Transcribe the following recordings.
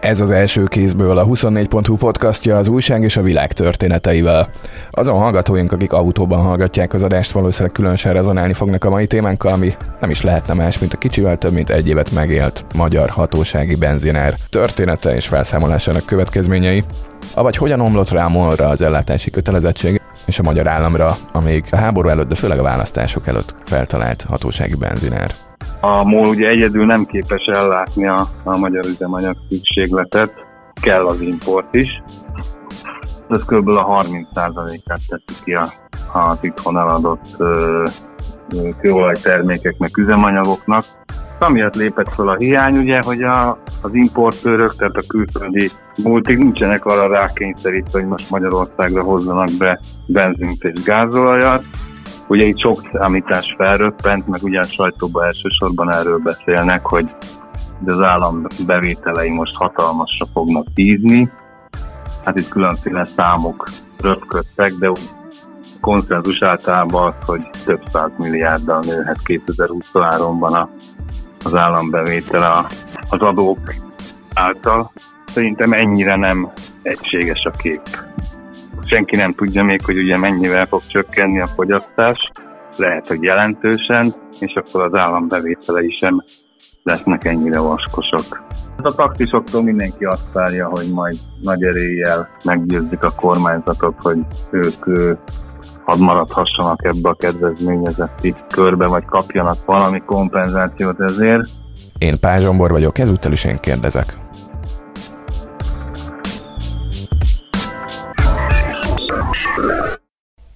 Ez az első kézből a 24.hu podcastja az újság és a világ történeteivel. Azon hallgatóink, akik autóban hallgatják az adást, valószínűleg különösen rezonálni fognak a mai témánkkal, ami nem is lehetne más, mint a kicsivel több mint egy évet megélt magyar hatósági benzinár története és felszámolásának következményei, avagy hogyan omlott rá molra az ellátási kötelezettség és a magyar államra, amíg a háború előtt, de főleg a választások előtt feltalált hatósági benzinár. A MOL ugye egyedül nem képes ellátni a, a magyar üzemanyag szükségletet, kell az import is. Ez kb. a 30%-át teszi ki a, a itthon eladott kőolajtermékeknek, üzemanyagoknak. Amiatt lépett fel a hiány, ugye, hogy a, az importőrök, tehát a külföldi multik nincsenek arra rákényszerítve, hogy most Magyarországra hozzanak be benzint és gázolajat, Ugye itt sok számítás felröppent, meg ugye a sajtóban elsősorban erről beszélnek, hogy az állam bevételei most hatalmasra fognak tízni. Hát itt különféle számok röpködtek, de konszenzus általában az, hogy több száz milliárddal nőhet 2023-ban az állambevétele az adók által. Szerintem ennyire nem egységes a kép senki nem tudja még, hogy ugye mennyivel fog csökkenni a fogyasztás, lehet, hogy jelentősen, és akkor az állambevételei sem lesznek ennyire vaskosak. A taktisoktól mindenki azt várja, hogy majd nagy eréllyel meggyőzik a kormányzatot, hogy ők hadd maradhassanak ebbe a kedvezményezetti körbe, vagy kapjanak valami kompenzációt ezért. Én Pázsombor vagyok, ezúttal is én kérdezek.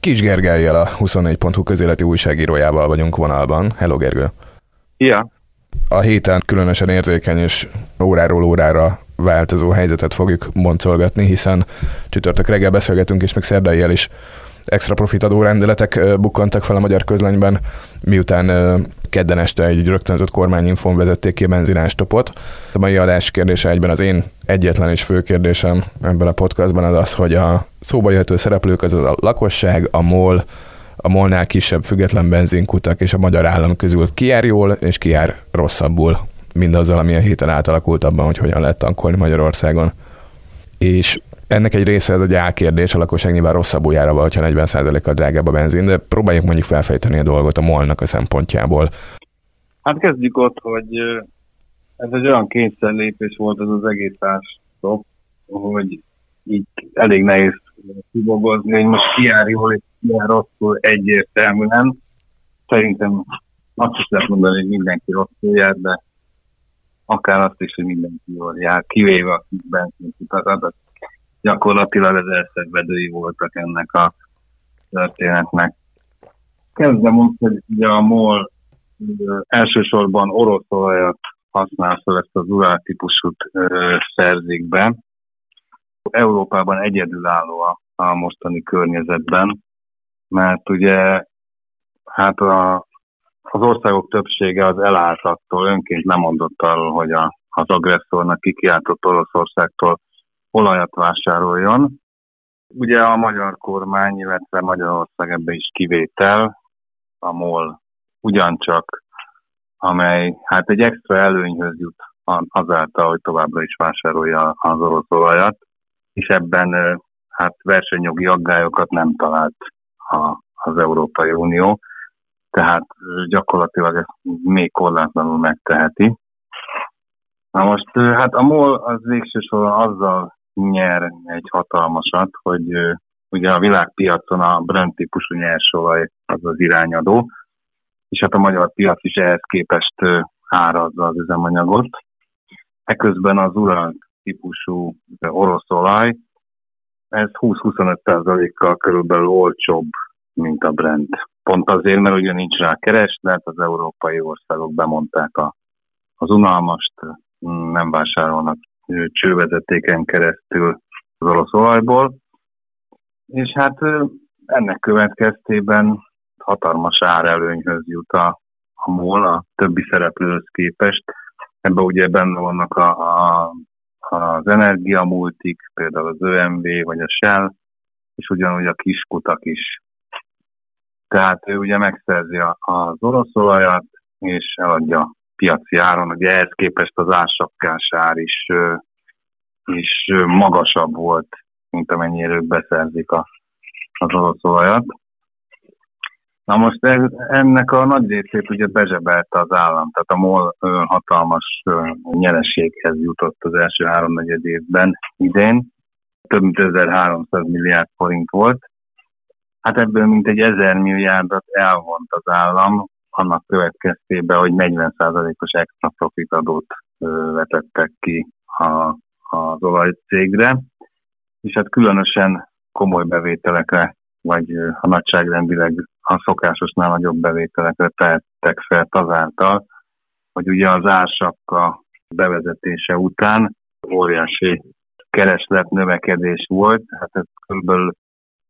Kis Gergelyel a 24.hu közéleti újságírójával vagyunk vonalban. Hello Gergő! Ja. A héten különösen érzékeny és óráról órára változó helyzetet fogjuk boncolgatni, hiszen csütörtök reggel beszélgetünk, és még szerdai is extra profit adó rendeletek bukkantak fel a magyar közlönyben, miután kedden este egy rögtönzött kormányinfon vezették ki a benzinástopot. A mai adás kérdése egyben az én egyetlen és fő kérdésem ebben a podcastban az az, hogy a szóba jöhető szereplők az a lakosság, a MOL, a molnál kisebb független benzinkutak és a magyar állam közül ki jár jól, és ki jár rosszabbul mindazzal, ami a héten átalakult abban, hogy hogyan lehet tankolni Magyarországon. És ennek egy része ez egy álkérdés, a lakosság nyilván rosszabbul jár hogyha 40%-kal drágább a benzin, de próbáljuk mondjuk felfejteni a dolgot a molnak a szempontjából. Hát kezdjük ott, hogy ez egy olyan kényszerlépés volt ez az egész társadalom, hogy így elég nehéz kibogozni, hogy most ki jár jól és ki jár rosszul egyértelműen. Szerintem azt is lehet mondani, hogy mindenki rosszul jár, de akár azt is, hogy mindenki jól jár, kivéve a benzinkutatat, gyakorlatilag az elszenvedői voltak ennek a történetnek. Kezdem úgy, hogy a MOL elsősorban orosz olajat használ fel ezt az urál típusút szerzik be. Európában egyedülálló a, a mostani környezetben, mert ugye hát a, az országok többsége az elállt attól, önként nem mondott arról, hogy a, az agresszornak kikiáltott Oroszországtól olajat vásároljon. Ugye a magyar kormány, illetve Magyarország ebbe is kivétel, a MOL ugyancsak, amely hát egy extra előnyhöz jut azáltal, hogy továbbra is vásárolja az orosz olajat, és ebben hát versenyjogi aggályokat nem talált a, az Európai Unió, tehát gyakorlatilag ezt még korlátlanul megteheti. Na most hát a MOL az végső soron azzal nyer egy hatalmasat, hogy ugye a világpiacon a Brent típusú nyersolaj az az irányadó, és hát a magyar piac is ehhez képest árazza az üzemanyagot. Eközben az uran típusú orosz olaj, ez 20-25%-kal körülbelül olcsóbb, mint a Brent. Pont azért, mert ugye nincs rá kereslet, az európai országok bemondták a, az unalmast, nem vásárolnak csővezetéken keresztül az orosz olajból, és hát ennek következtében hatalmas árelőnyhöz jut a, a MOL a többi szereplőhöz képest. Ebben ugye benne vannak a, a, az energiamultik, például az ÖMV vagy a Shell, és ugyanúgy a kiskutak is. Tehát ő ugye megszerzi az orosz olajat, és eladja piaci áron, ugye ehhez képest az ásapkás ár is is magasabb volt, mint amennyire ők beszerzik a, az orosz olajat. Na most ez, ennek a nagy részét ugye bezsebelte az állam, tehát a MOL hatalmas nyereséghez jutott az első háromnegyed évben idén. Több mint 1300 milliárd forint volt. Hát ebből mintegy 1000 milliárdot elvont az állam, annak következtében, hogy 40%-os extra profit adót vetettek ki a, az olajcégre, és hát különösen komoly bevételekre, vagy a nagyságrendileg a szokásosnál nagyobb bevételekre tehettek fel azáltal, hogy ugye az ársapka bevezetése után óriási kereslet növekedés volt, hát ez kb.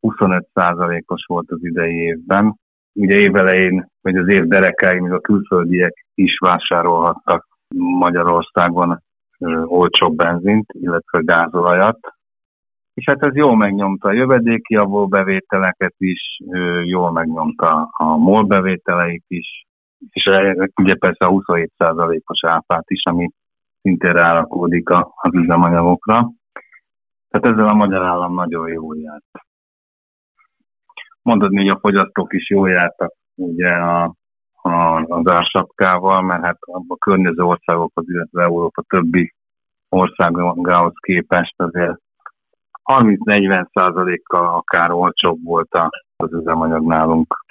25%-os volt az idei évben. Ugye évelején, vagy az év derekáig még a külföldiek is vásárolhattak Magyarországon olcsóbb benzint, illetve gázolajat, és hát ez jól megnyomta a jövedéki avó bevételeket is, jól megnyomta a MOL bevételeit is, és ugye persze a 27%-os áfát is, ami szintén rárakódik az üzemanyagokra. Tehát ezzel a magyar állam nagyon jól járt. Mondod, hogy a fogyasztók is jól jártak ugye a, a, az ársapkával, mert hát a környező országokhoz, illetve Európa többi országához képest azért 30-40 százalékkal akár olcsóbb volt az üzemanyag nálunk.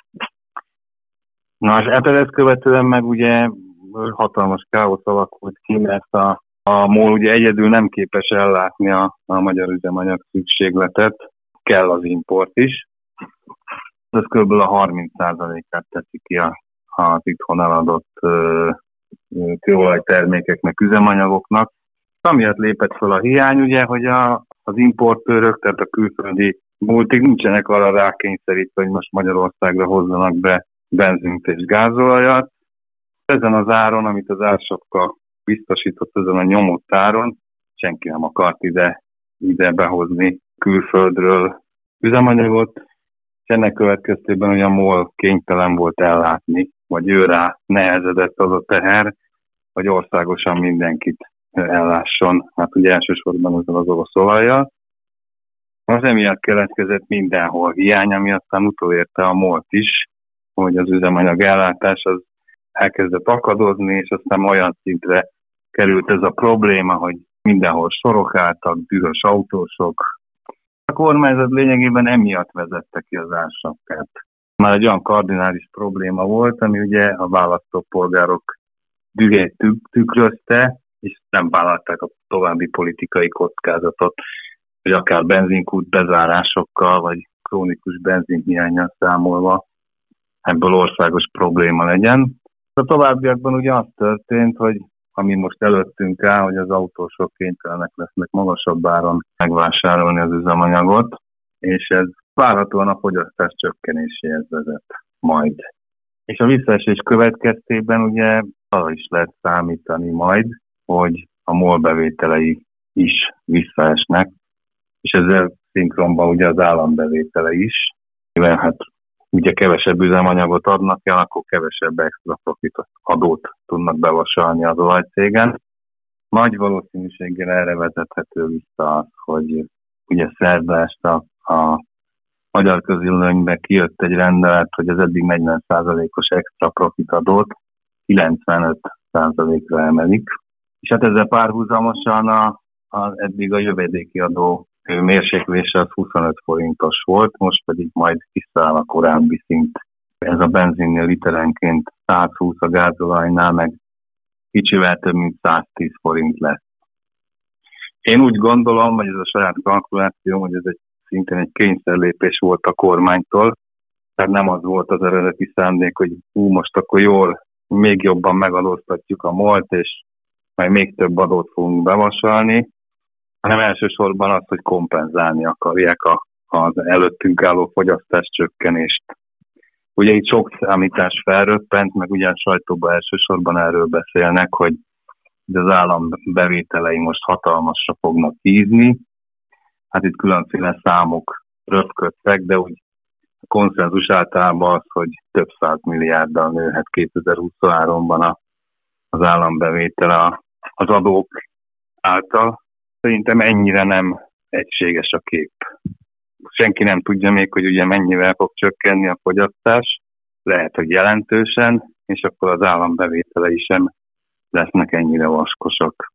Na, és hát ezt követően meg ugye hatalmas káosz alakult ki, mert a, a MOL ugye egyedül nem képes ellátni a, a magyar üzemanyag szükségletet, kell az import is. Ez kb. a 30%-át teszi ki a, az itthon eladott kőolajtermékeknek, üzemanyagoknak. Amiatt lépett fel a hiány, ugye, hogy a, az importőrök, tehát a külföldi multik nincsenek arra rákényszerítve, hogy most Magyarországra hozzanak be benzint és gázolajat. Ezen az áron, amit az ársapka biztosított ezen a nyomott áron, senki nem akart ide, ide behozni külföldről üzemanyagot, ennek következtében hogy a MOL kénytelen volt ellátni, vagy ő rá nehezedett az a teher, hogy országosan mindenkit ellásson, hát ugye elsősorban ezzel az orosz olajjal. Az emiatt keletkezett mindenhol hiány, ami aztán utolérte a molt is, hogy az üzemanyag ellátás az elkezdett akadozni, és aztán olyan szintre került ez a probléma, hogy mindenhol sorok álltak, dühös autósok. A kormányzat lényegében emiatt vezette ki az ársapkát. Már egy olyan kardinális probléma volt, ami ugye a választópolgárok dühét tükrözte, és nem vállalták a további politikai kockázatot, hogy akár benzinkút bezárásokkal, vagy krónikus benzinhiányjal számolva ebből országos probléma legyen. A továbbiakban ugye az történt, hogy ami most előttünk áll, hogy az autósok kénytelenek lesznek magasabb áron megvásárolni az üzemanyagot, és ez várhatóan a fogyasztás csökkenéséhez vezet majd. És a visszaesés következtében ugye arra is lehet számítani majd, hogy a MOL bevételei is visszaesnek, és ezzel szinkronban ugye az állambevétele is, mivel hát ugye kevesebb üzemanyagot adnak el, akkor kevesebb extra profit adót tudnak bevasalni az olajcégen. Nagy valószínűséggel erre vezethető vissza az, hogy ugye szerda este a, magyar közülőnybe kijött egy rendelet, hogy az eddig 40%-os extra profit adót 95%-ra emelik, és hát ezzel párhuzamosan a, a, eddig a jövedéki adó mérséklése az 25 forintos volt, most pedig majd visszaáll a korábbi szint. Ez a benzinnél literenként 120 a gázolajnál, meg kicsivel több mint 110 forint lesz. Én úgy gondolom, hogy ez a saját kalkuláció, hogy ez egy szintén egy kényszerlépés volt a kormánytól, tehát nem az volt az eredeti szándék, hogy hú, most akkor jól, még jobban megadóztatjuk a molt, és majd még több adót fogunk bevasalni, hanem elsősorban az, hogy kompenzálni akarják a, az előttünk álló fogyasztás csökkenést. Ugye itt sok számítás felröppent, meg ugyan sajtóban elsősorban erről beszélnek, hogy az állam bevételei most hatalmasra fognak hízni. Hát itt különféle számok röpködtek, de úgy a konszenzus általában az, hogy több száz milliárddal nőhet 2023-ban az állambevétele az adók által, szerintem ennyire nem egységes a kép. Senki nem tudja még, hogy ugye mennyivel fog csökkenni a fogyasztás, lehet, hogy jelentősen, és akkor az állambevételei sem lesznek ennyire vaskosak.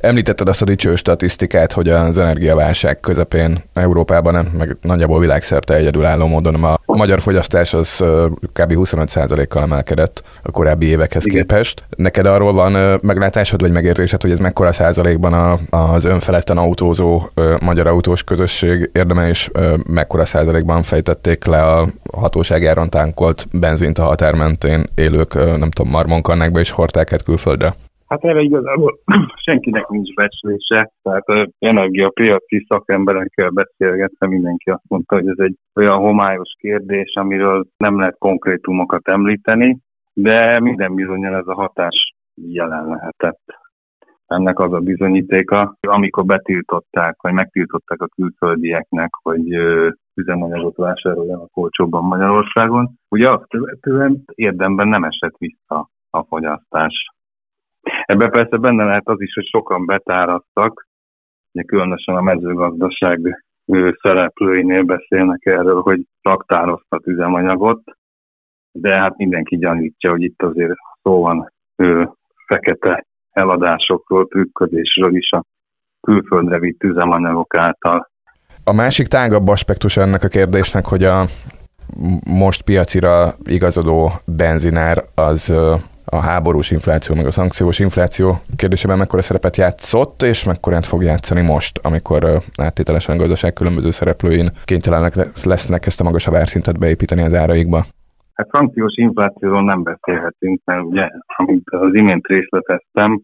Említetted azt a dicső statisztikát, hogy az energiaválság közepén Európában, meg nagyjából világszerte egyedülálló módon a magyar fogyasztás az kb. 25%-kal emelkedett a korábbi évekhez Igen. képest. Neked arról van meglátásod vagy megértésed, hogy ez mekkora százalékban a, az önfeledten autózó magyar autós közösség érdeme, és mekkora százalékban fejtették le a hatóságáron tánkolt benzint a határ mentén élők, nem tudom, marmonkannákba és hordták külföldre? Hát erre igazából senkinek nincs becslése, tehát energiapiaci szakemberekkel beszélgetve mindenki azt mondta, hogy ez egy olyan homályos kérdés, amiről nem lehet konkrétumokat említeni, de minden bizonyal ez a hatás jelen lehetett. Ennek az a bizonyítéka, amikor betiltották, vagy megtiltották a külföldieknek, hogy üzemanyagot vásároljanak olcsóbban Magyarországon, ugye azt követően érdemben nem esett vissza a fogyasztás Ebben persze benne lehet az is, hogy sokan betáraztak, ugye különösen a mezőgazdaság szereplőinél beszélnek erről, hogy raktároztat üzemanyagot, de hát mindenki gyanítja, hogy itt azért szó van ő, fekete eladásokról, trükközésről is a külföldre vitt üzemanyagok által. A másik tágabb aspektus ennek a kérdésnek, hogy a most piacira igazodó benzinár az a háborús infláció, meg a szankciós infláció kérdésében mekkora szerepet játszott, és mekkora fog játszani most, amikor áttételesen a gazdaság különböző szereplőin kénytelenek lesznek ezt a magasabb árszintet beépíteni az áraikba? Hát szankciós inflációról nem beszélhetünk, mert ugye, amit az imént részleteztem,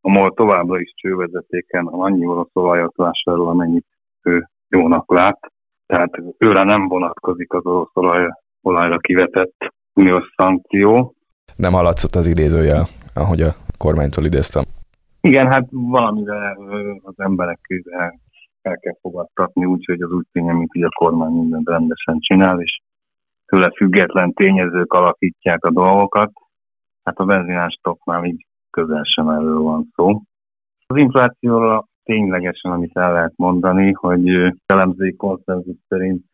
a MOL továbbra is csővezetéken annyi orosz olajat vásárol, amennyit ő jónak lát. Tehát őre nem vonatkozik az orosz olaj, olajra kivetett uniós szankció, nem haladszott az idézőjel, ahogy a kormánytól idéztem. Igen, hát valamivel az emberek el, el kell fogadtatni, úgyhogy az úgy tényleg, mint hogy a kormány mindent rendesen csinál, és tőle független tényezők alakítják a dolgokat. Hát a benzinástoknál így közel sem erről van szó. Az inflációra ténylegesen, amit el lehet mondani, hogy elemzői konszenzus szerint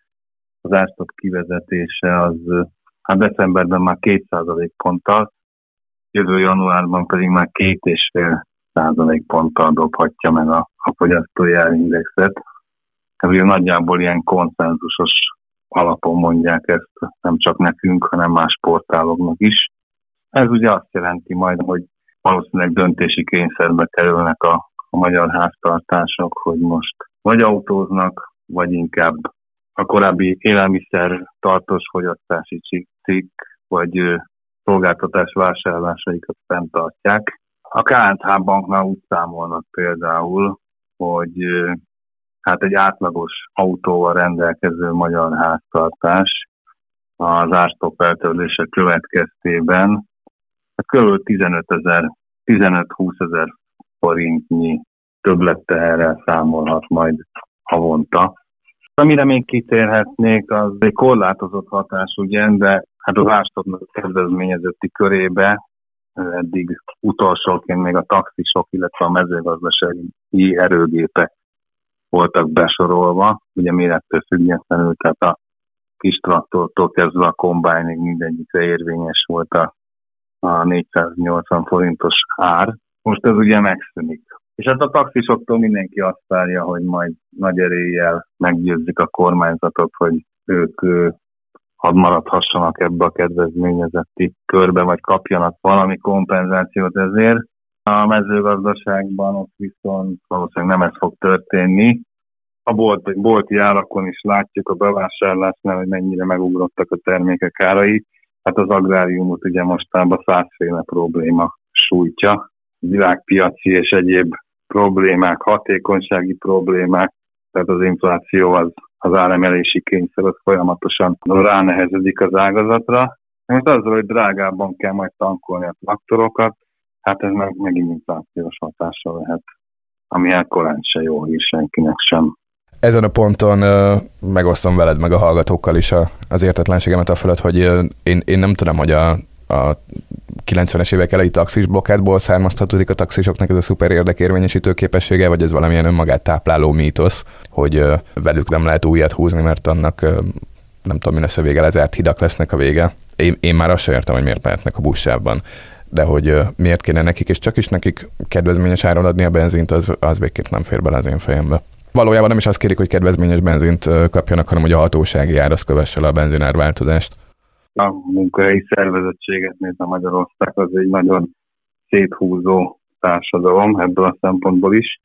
az ástok kivezetése az hát decemberben már 2% ponttal, jövő januárban pedig már két és fél százalék ponttal dobhatja meg a, a fogyasztói árindexet. Ez ugye nagyjából ilyen konszenzusos alapon mondják ezt, nem csak nekünk, hanem más portáloknak is. Ez ugye azt jelenti majd, hogy valószínűleg döntési kényszerbe kerülnek a, a magyar háztartások, hogy most vagy autóznak, vagy inkább a korábbi élelmiszer tartós fogyasztási cikk, vagy szolgáltatás vásárlásaikat fenntartják. A KNH banknál úgy számolnak például, hogy hát egy átlagos autóval rendelkező magyar háztartás az árstop eltörlése következtében hát kb. 15 ezer, 15-20 ezer forintnyi többletteherrel számolhat majd havonta. Amire még kitérhetnék, az egy korlátozott hatás, ugye, de hát az ástopnak kedvezményezetti körébe eddig utolsóként még a taxisok, illetve a mezőgazdasági erőgépek voltak besorolva, ugye mérettől függetlenül, tehát a kis traktortól kezdve a kombájnig mindegyikre érvényes volt a, a 480 forintos ár. Most ez ugye megszűnik. És hát a taxisoktól mindenki azt várja, hogy majd nagy eréllyel meggyőzik a kormányzatot, hogy ők hadd maradhassanak ebbe a kedvezményezetti körbe, vagy kapjanak valami kompenzációt ezért. A mezőgazdaságban ott viszont valószínűleg nem ez fog történni. A bolt, bolti árakon is látjuk a bevásárlásnál, hogy mennyire megugrottak a termékek árai. Hát az agráriumot ugye mostában százféle probléma sújtja. Világpiaci és egyéb problémák, hatékonysági problémák, tehát az infláció az az áremelési kényszer az folyamatosan ránehezedik az ágazatra. Most azzal, hogy drágábban kell majd tankolni a traktorokat, hát ez meg megint inflációs hatása lehet, ami korán se jó is senkinek sem. Ezen a ponton uh, megosztom veled meg a hallgatókkal is a, az értetlenségemet a fölött, hogy én, én nem tudom, hogy a, a a 90-es évek elejé taxis blokkádból származtatódik a taxisoknak ez a szuper érdekérvényesítő képessége, vagy ez valamilyen önmagát tápláló mítosz, hogy velük nem lehet újat húzni, mert annak nem tudom, mi lesz a vége, lezárt hidak lesznek a vége. Én, én már azt sem értem, hogy miért mehetnek a buszsávban de hogy miért kéne nekik, és csak is nekik kedvezményes áron adni a benzint, az, az végképp nem fér bele az én fejembe. Valójában nem is azt kérik, hogy kedvezményes benzint kapjanak, hanem hogy a hatósági ár az kövesse le a benzinár változást. A munkahelyi szervezettséget nézve Magyarország az egy nagyon széthúzó társadalom ebből a szempontból is,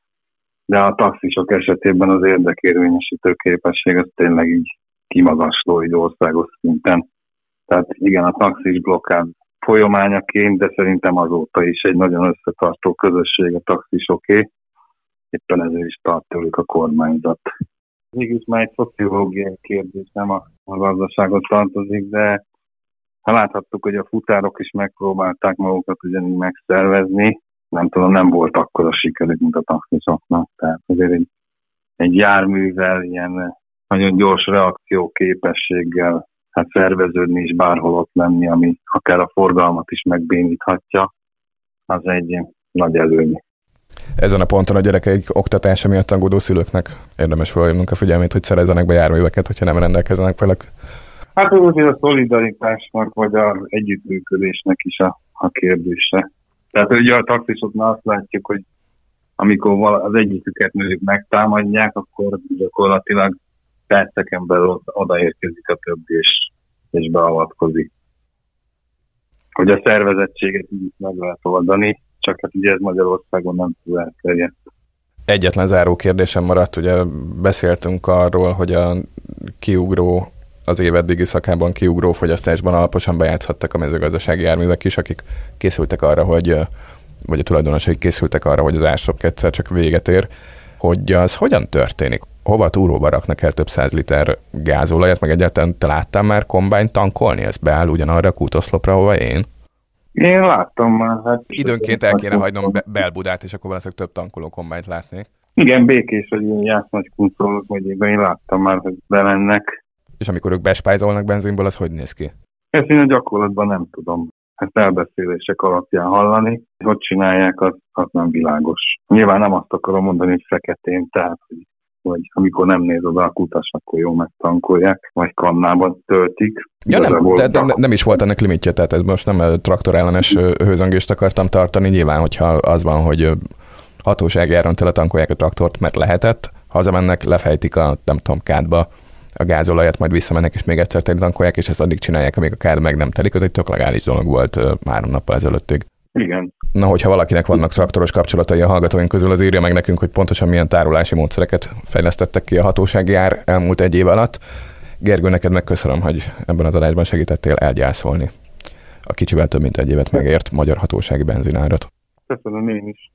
de a taxisok esetében az érdekérvényesítő képesség az tényleg így kimagasló így országos szinten. Tehát igen, a taxis blokkád folyamányaként, de szerintem azóta is egy nagyon összetartó közösség a taxisoké. Éppen ezért is tart a kormányzat. Mégis már egy szociológiai kérdés, nem a gazdaságot tartozik, de ha láthattuk, hogy a futárok is megpróbálták magukat ugyanígy megszervezni, nem tudom, nem volt akkor a sikerük, mint a taxisoknak. Tehát azért egy, egy járművel ilyen nagyon gyors reakcióképességgel hát szerveződni és bárhol ott lenni, ami akár a forgalmat is megbéníthatja, az egy nagy előny. Ezen a ponton a gyerekeik oktatása miatt aggódó szülőknek érdemes felhívnunk a figyelmét, hogy szerezzenek be járműveket, hogyha nem rendelkeznek velük. Hát azért a szolidaritásnak, vagy az együttműködésnek is a, a kérdése. Tehát ugye a taxisoknál azt látjuk, hogy amikor az egyiküket nők megtámadják, akkor gyakorlatilag perceken belül odaérkezik a többi, és, és beavatkozik. Hogy a szervezettséget így meg lehet oldani, csak hát ugye ez Magyarországon nem tud elterjedni. Egyetlen záró kérdésem maradt, ugye beszéltünk arról, hogy a kiugró az év eddigi szakában kiugró fogyasztásban alaposan bejátszhattak a mezőgazdasági járművek is, akik készültek arra, hogy vagy a tulajdonosai készültek arra, hogy az ások egyszer csak véget ér, hogy az hogyan történik? hova túróba raknak el több száz liter gázolajat, meg egyáltalán te láttál már kombányt tankolni? Ez beáll ugyanarra a kútoszlopra, hova én? Én láttam már. Hát Időnként el kéne hagynom Be- Belbudát, és akkor valószínűleg több tankoló kombányt látnék. Igen, békés, hogy ilyen jász nagy kunszolók megyében, én láttam már, hogy bemennek. És amikor ők bespájzolnak benzinből, az hogy néz ki? Ezt én a gyakorlatban nem tudom. Ezt elbeszélések alapján hallani. Hogy csinálják, az, az nem világos. Nyilván nem azt akarom mondani, hogy feketén, tehát hogy vagy amikor nem néz oda a kutas, akkor jó megtankolják, vagy kannában töltik. Ja, nem, de, de, nem is volt ennek limitje, tehát ez most nem traktorellenes hőzöngést akartam tartani. Nyilván, hogyha az van, hogy hatósági áron tankolják a traktort, mert lehetett, hazamennek, lefejtik a, nem tudom, kádba a gázolajat, majd visszamennek, és még egyszer tankolják, és ezt addig csinálják, amíg a kád meg nem telik. Ez egy tök legális dolog volt három nappal ezelőttig. Igen. Na, hogyha valakinek vannak traktoros kapcsolatai a hallgatóink közül, az írja meg nekünk, hogy pontosan milyen tárolási módszereket fejlesztettek ki a hatósági ár elmúlt egy év alatt. Gergő, neked megköszönöm, hogy ebben az adásban segítettél elgyászolni a kicsivel több mint egy évet megért magyar hatósági benzinárat. Köszönöm én is.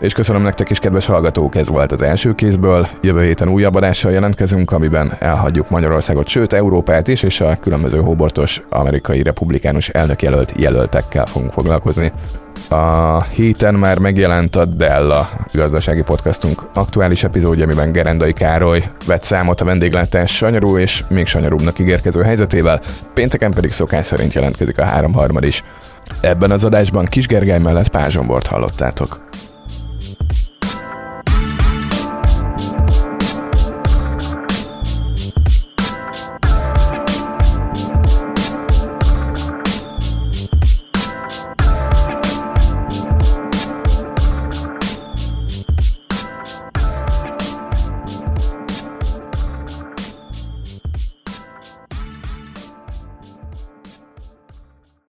És köszönöm nektek is, kedves hallgatók, ez volt az első kézből. Jövő héten újabb adással jelentkezünk, amiben elhagyjuk Magyarországot, sőt Európát is, és a különböző hóbortos amerikai republikánus elnökjelölt jelöltekkel fogunk foglalkozni. A héten már megjelent a Della gazdasági podcastunk aktuális epizódja, amiben Gerendai Károly vett számot a vendéglátás sanyarú és még sanyarúbbnak ígérkező helyzetével, pénteken pedig szokás szerint jelentkezik a háromharmad is. Ebben az adásban Kis Gergely mellett Pázsombort hallottátok.